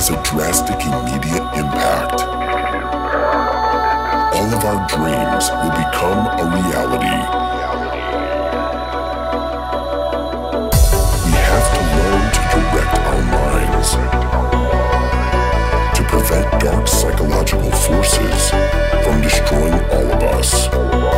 has a drastic immediate impact. All of our dreams will become a reality. We have to learn to direct our minds to prevent dark psychological forces from destroying all of us.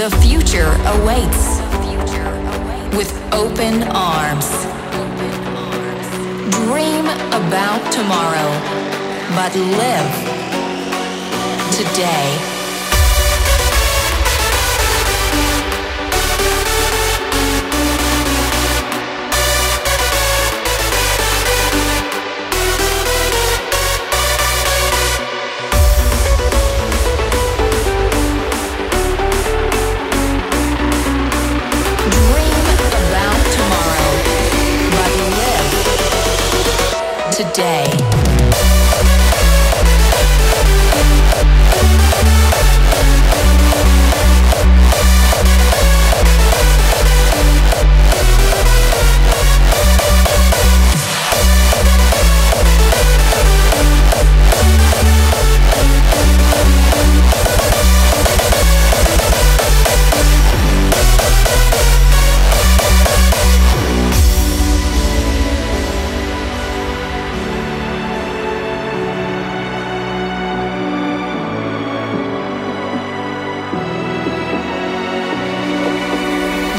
The future awaits with open arms. Dream about tomorrow, but live today. today.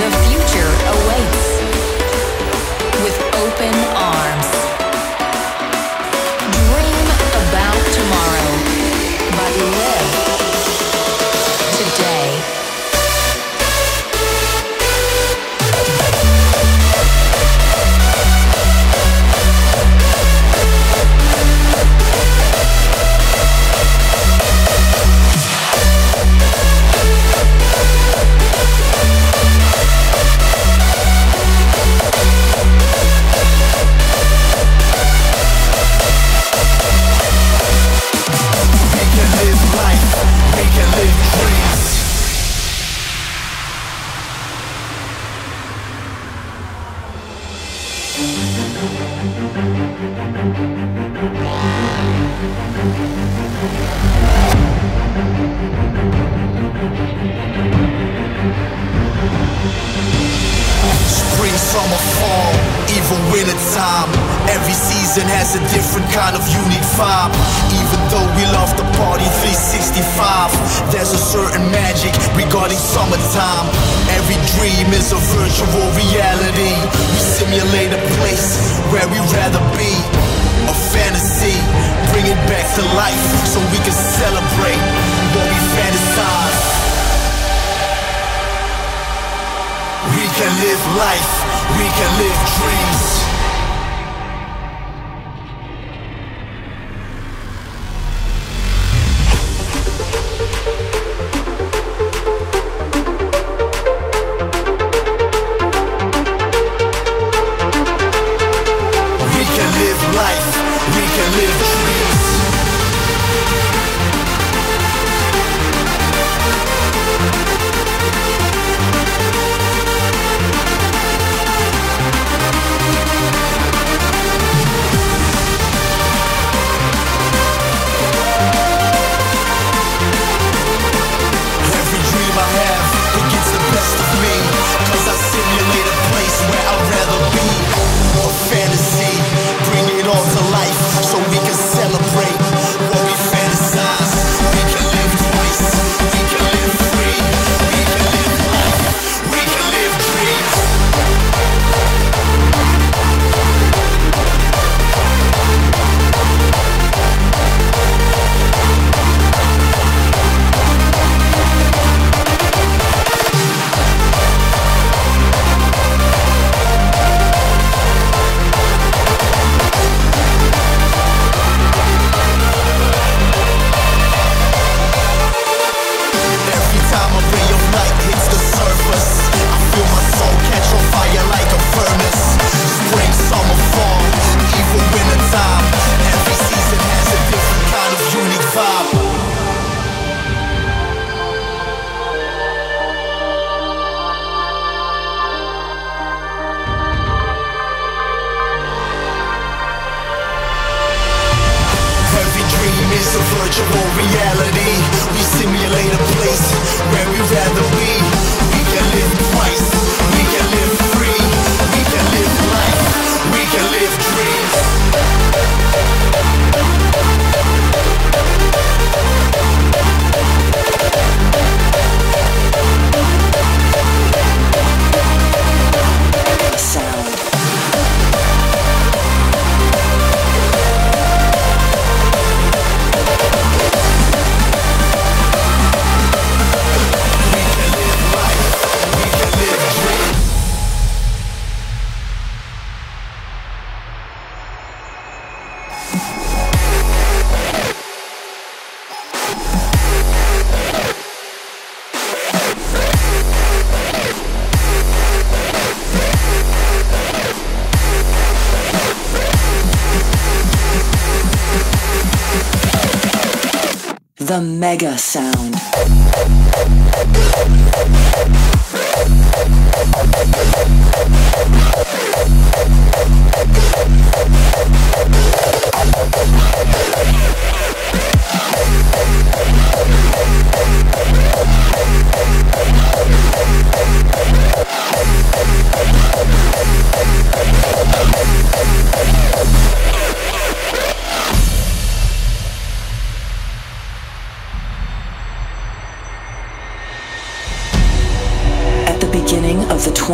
The future awaits. To life so we can celebrate what we fantasize. We can live life, we can live dreams. The Mega Sound.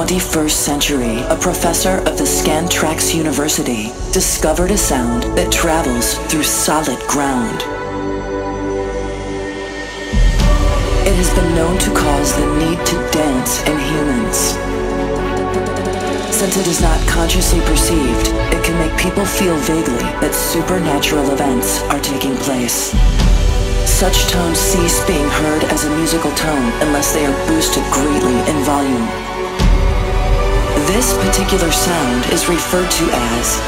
21st century, a professor of the Scantraxx University discovered a sound that travels through solid ground. It has been known to cause the need to dance in humans. Since it is not consciously perceived, it can make people feel vaguely that supernatural events are taking place. Such tones cease being heard as a musical tone unless they are boosted greatly in volume. This particular sound is referred to as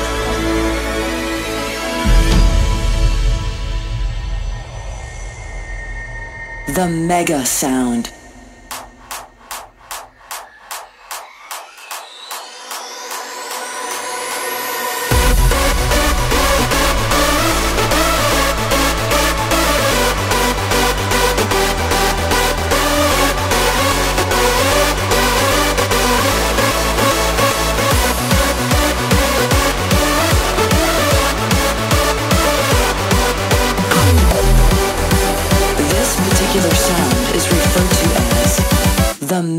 the mega sound.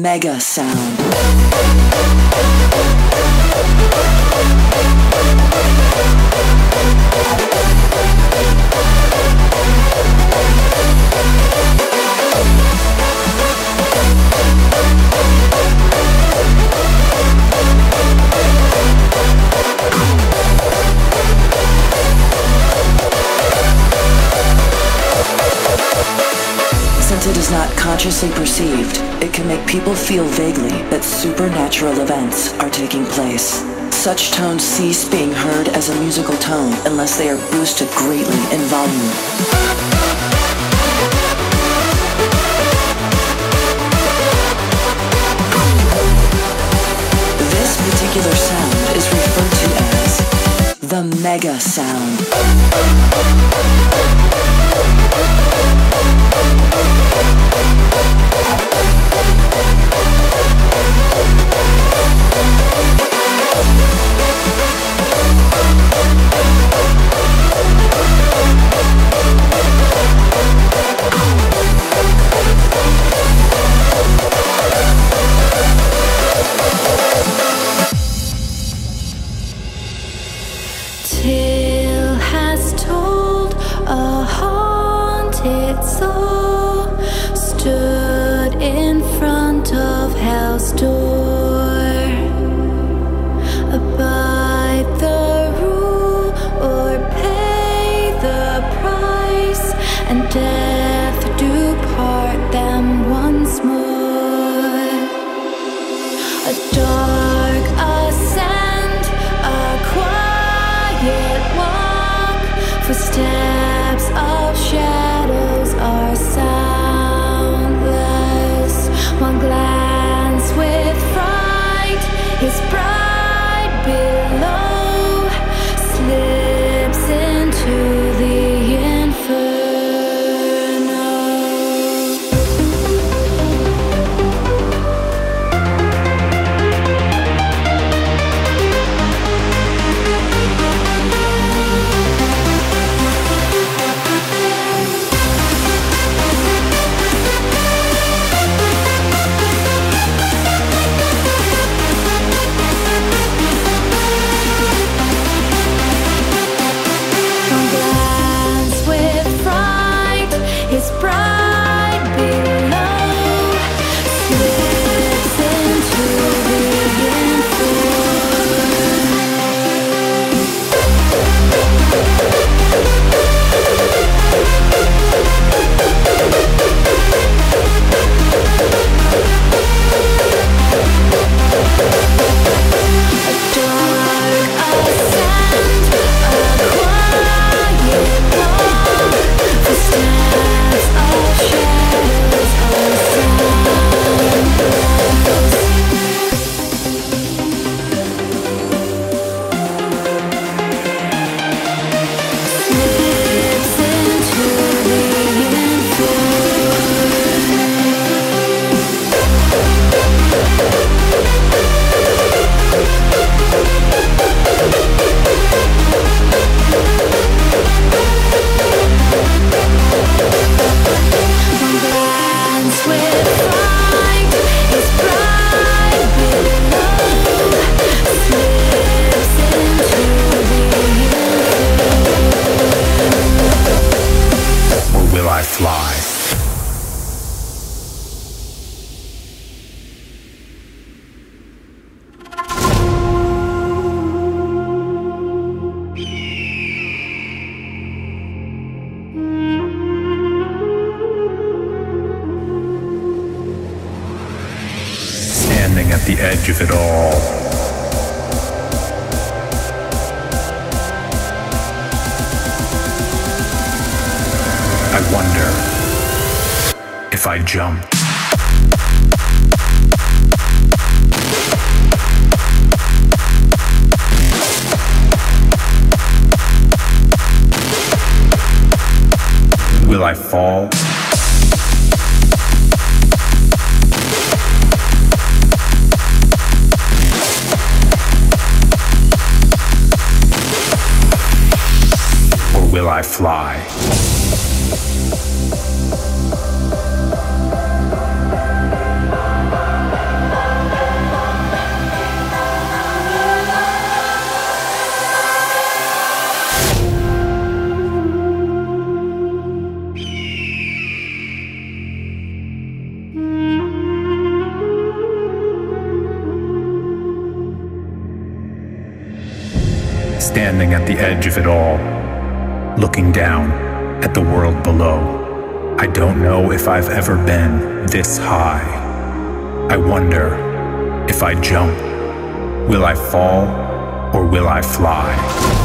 mega sound. consciously perceived, it can make people feel vaguely that supernatural events are taking place. Such tones cease being heard as a musical tone unless they are boosted greatly in volume. particular sound is referred to as the mega sound. I fly. standing at the edge of it all looking down at the world below. I don't know if I've ever been this high. I wonder if I jump, will I fall or will I fly?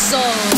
soul.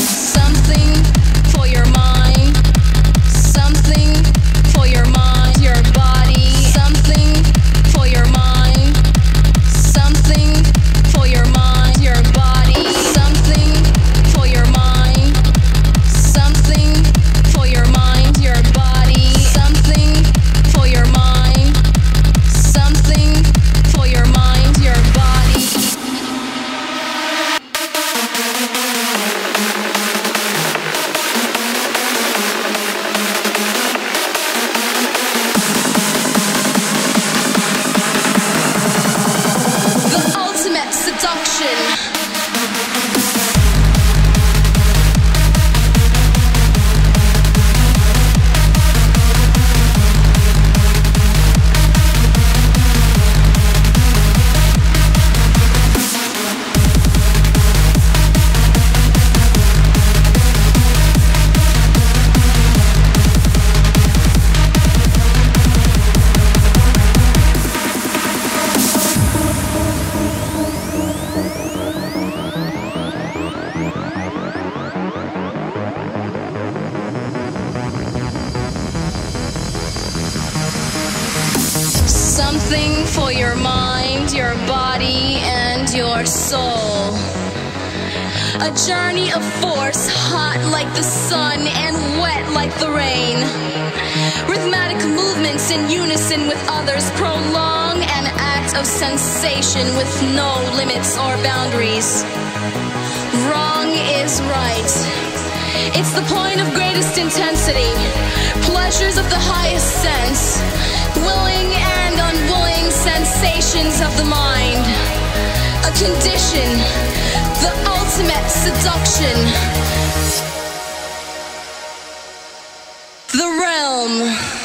something for your mind, your body, and your soul. A journey of force, hot like the sun and wet like the rain. Rhythmic movements in unison with others prolong an act of sensation with no limits or boundaries. Wrong is right. It's the point of greatest intensity, pleasures of the highest sense, willing and sensations of the mind. A condition. The ultimate seduction. The realm.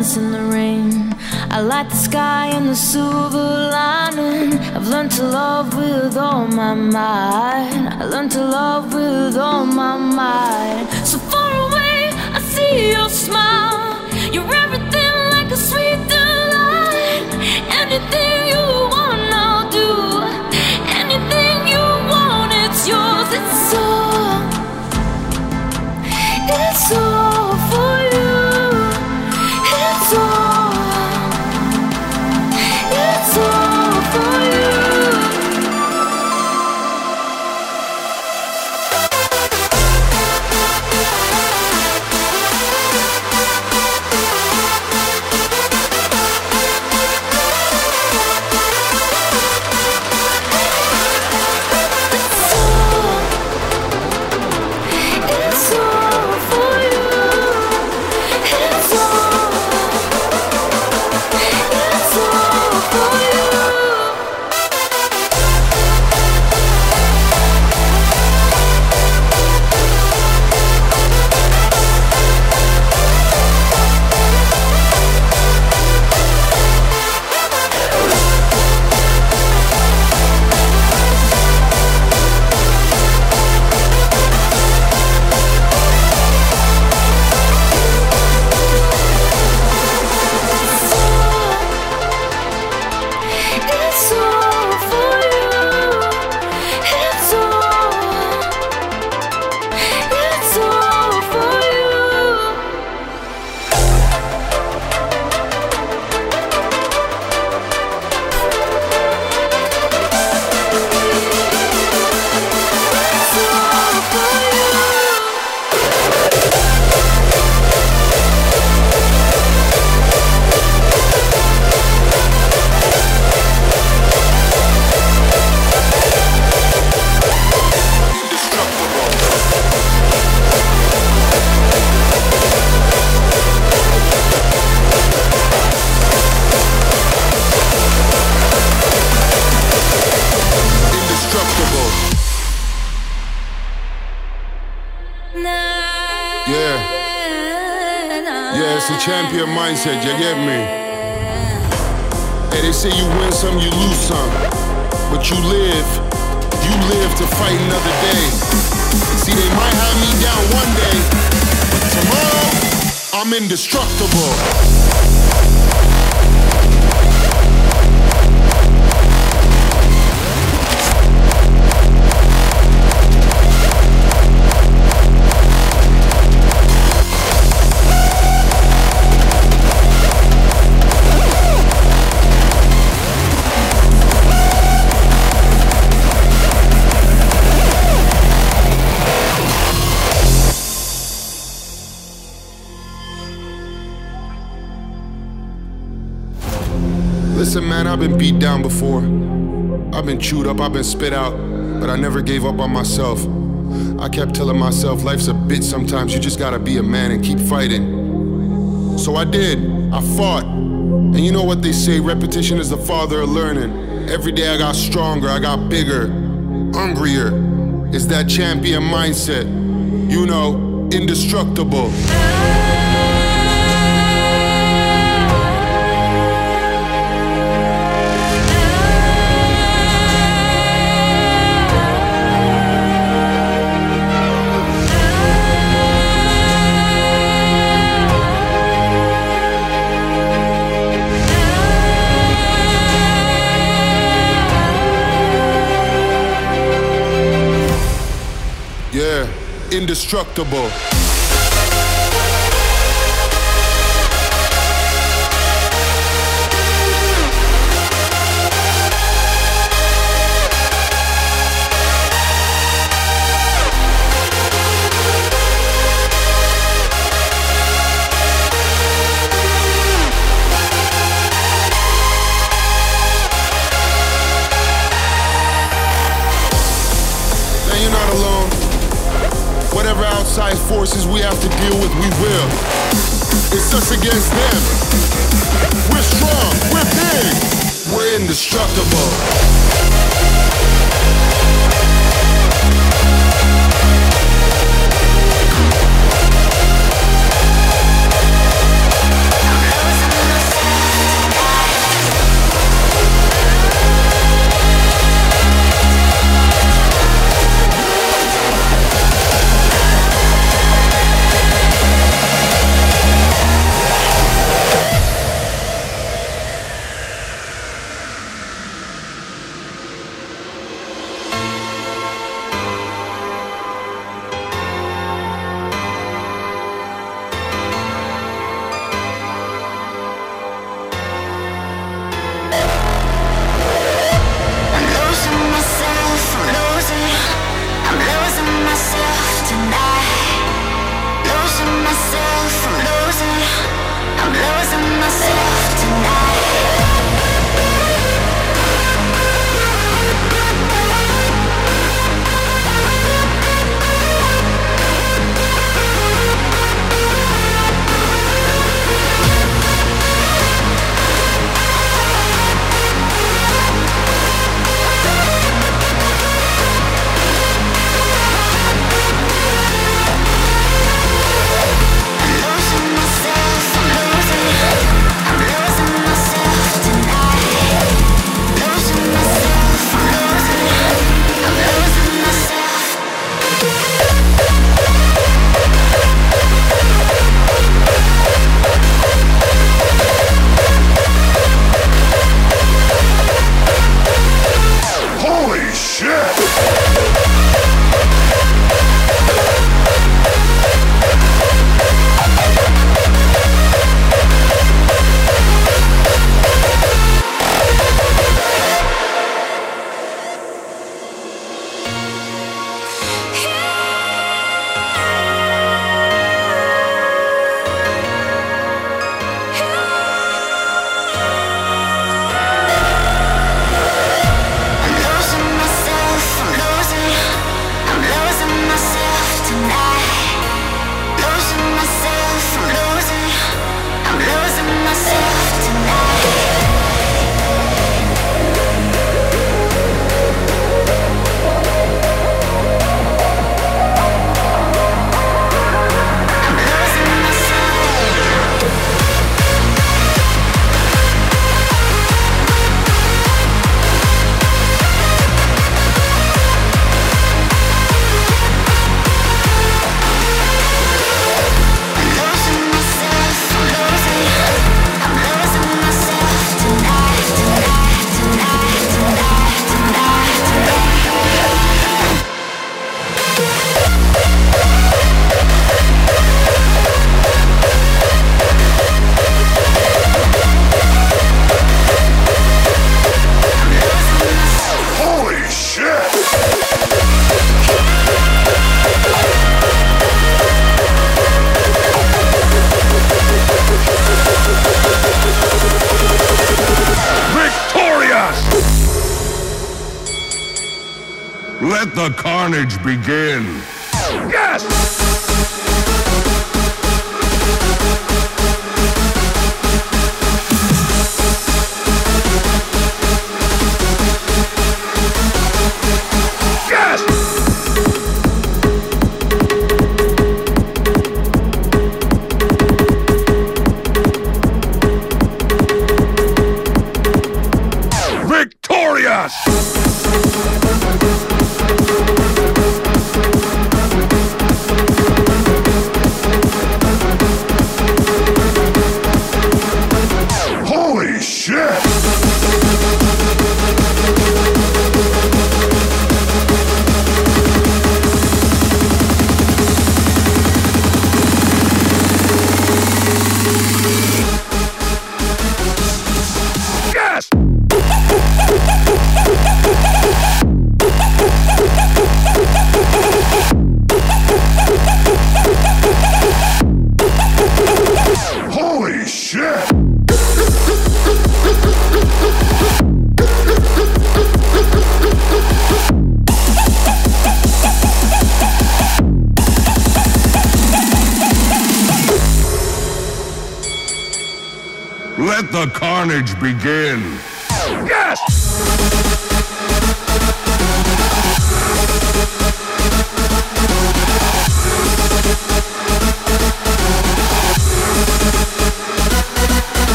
Dance in the rain. I light the sky and the silver lining. I've learned to love with all my might. I learned to love with all my might. So far away, I see your smile. You're everything like a sweet delight. Anything you want, I'll do. Anything you want, it's yours. It's all. It's all for you. Mindset, you get me? Hey, they say you win some, you lose some. But you live, you live to fight another day. See, they might have me down one day, but tomorrow, I'm indestructible. Listen, man, I've been beat down before. I've been chewed up, I've been spit out, but I never gave up on myself. I kept telling myself life's a bitch sometimes, you just gotta be a man and keep fighting. So I did, I fought. And you know what they say repetition is the father of learning. Every day I got stronger, I got bigger, hungrier. It's that champion mindset. You know, indestructible. Indestructible. You're not alone. Whatever outside forces we have to deal with, we will. It's us against them. We're strong. We're big. We're indestructible.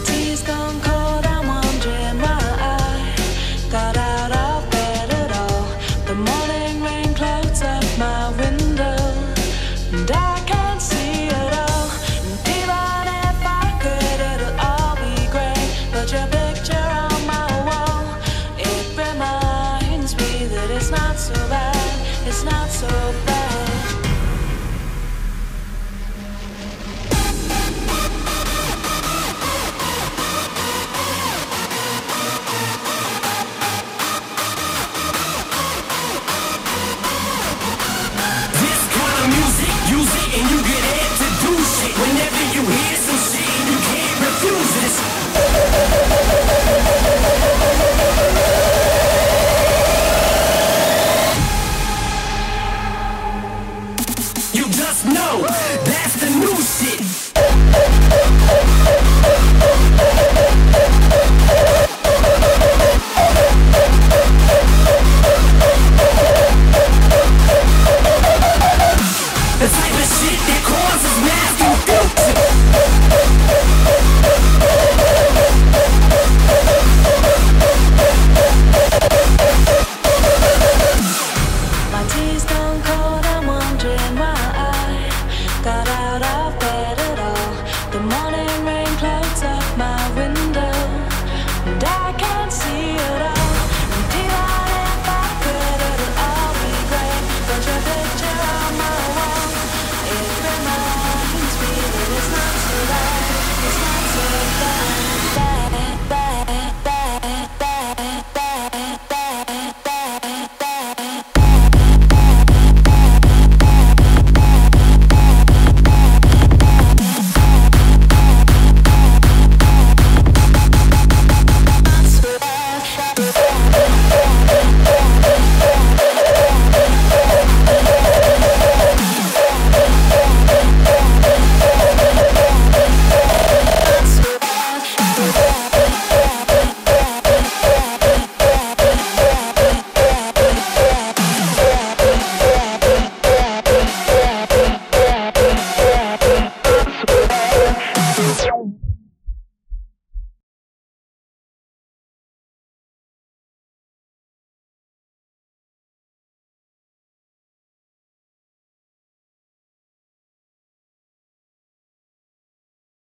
tea's gone cold.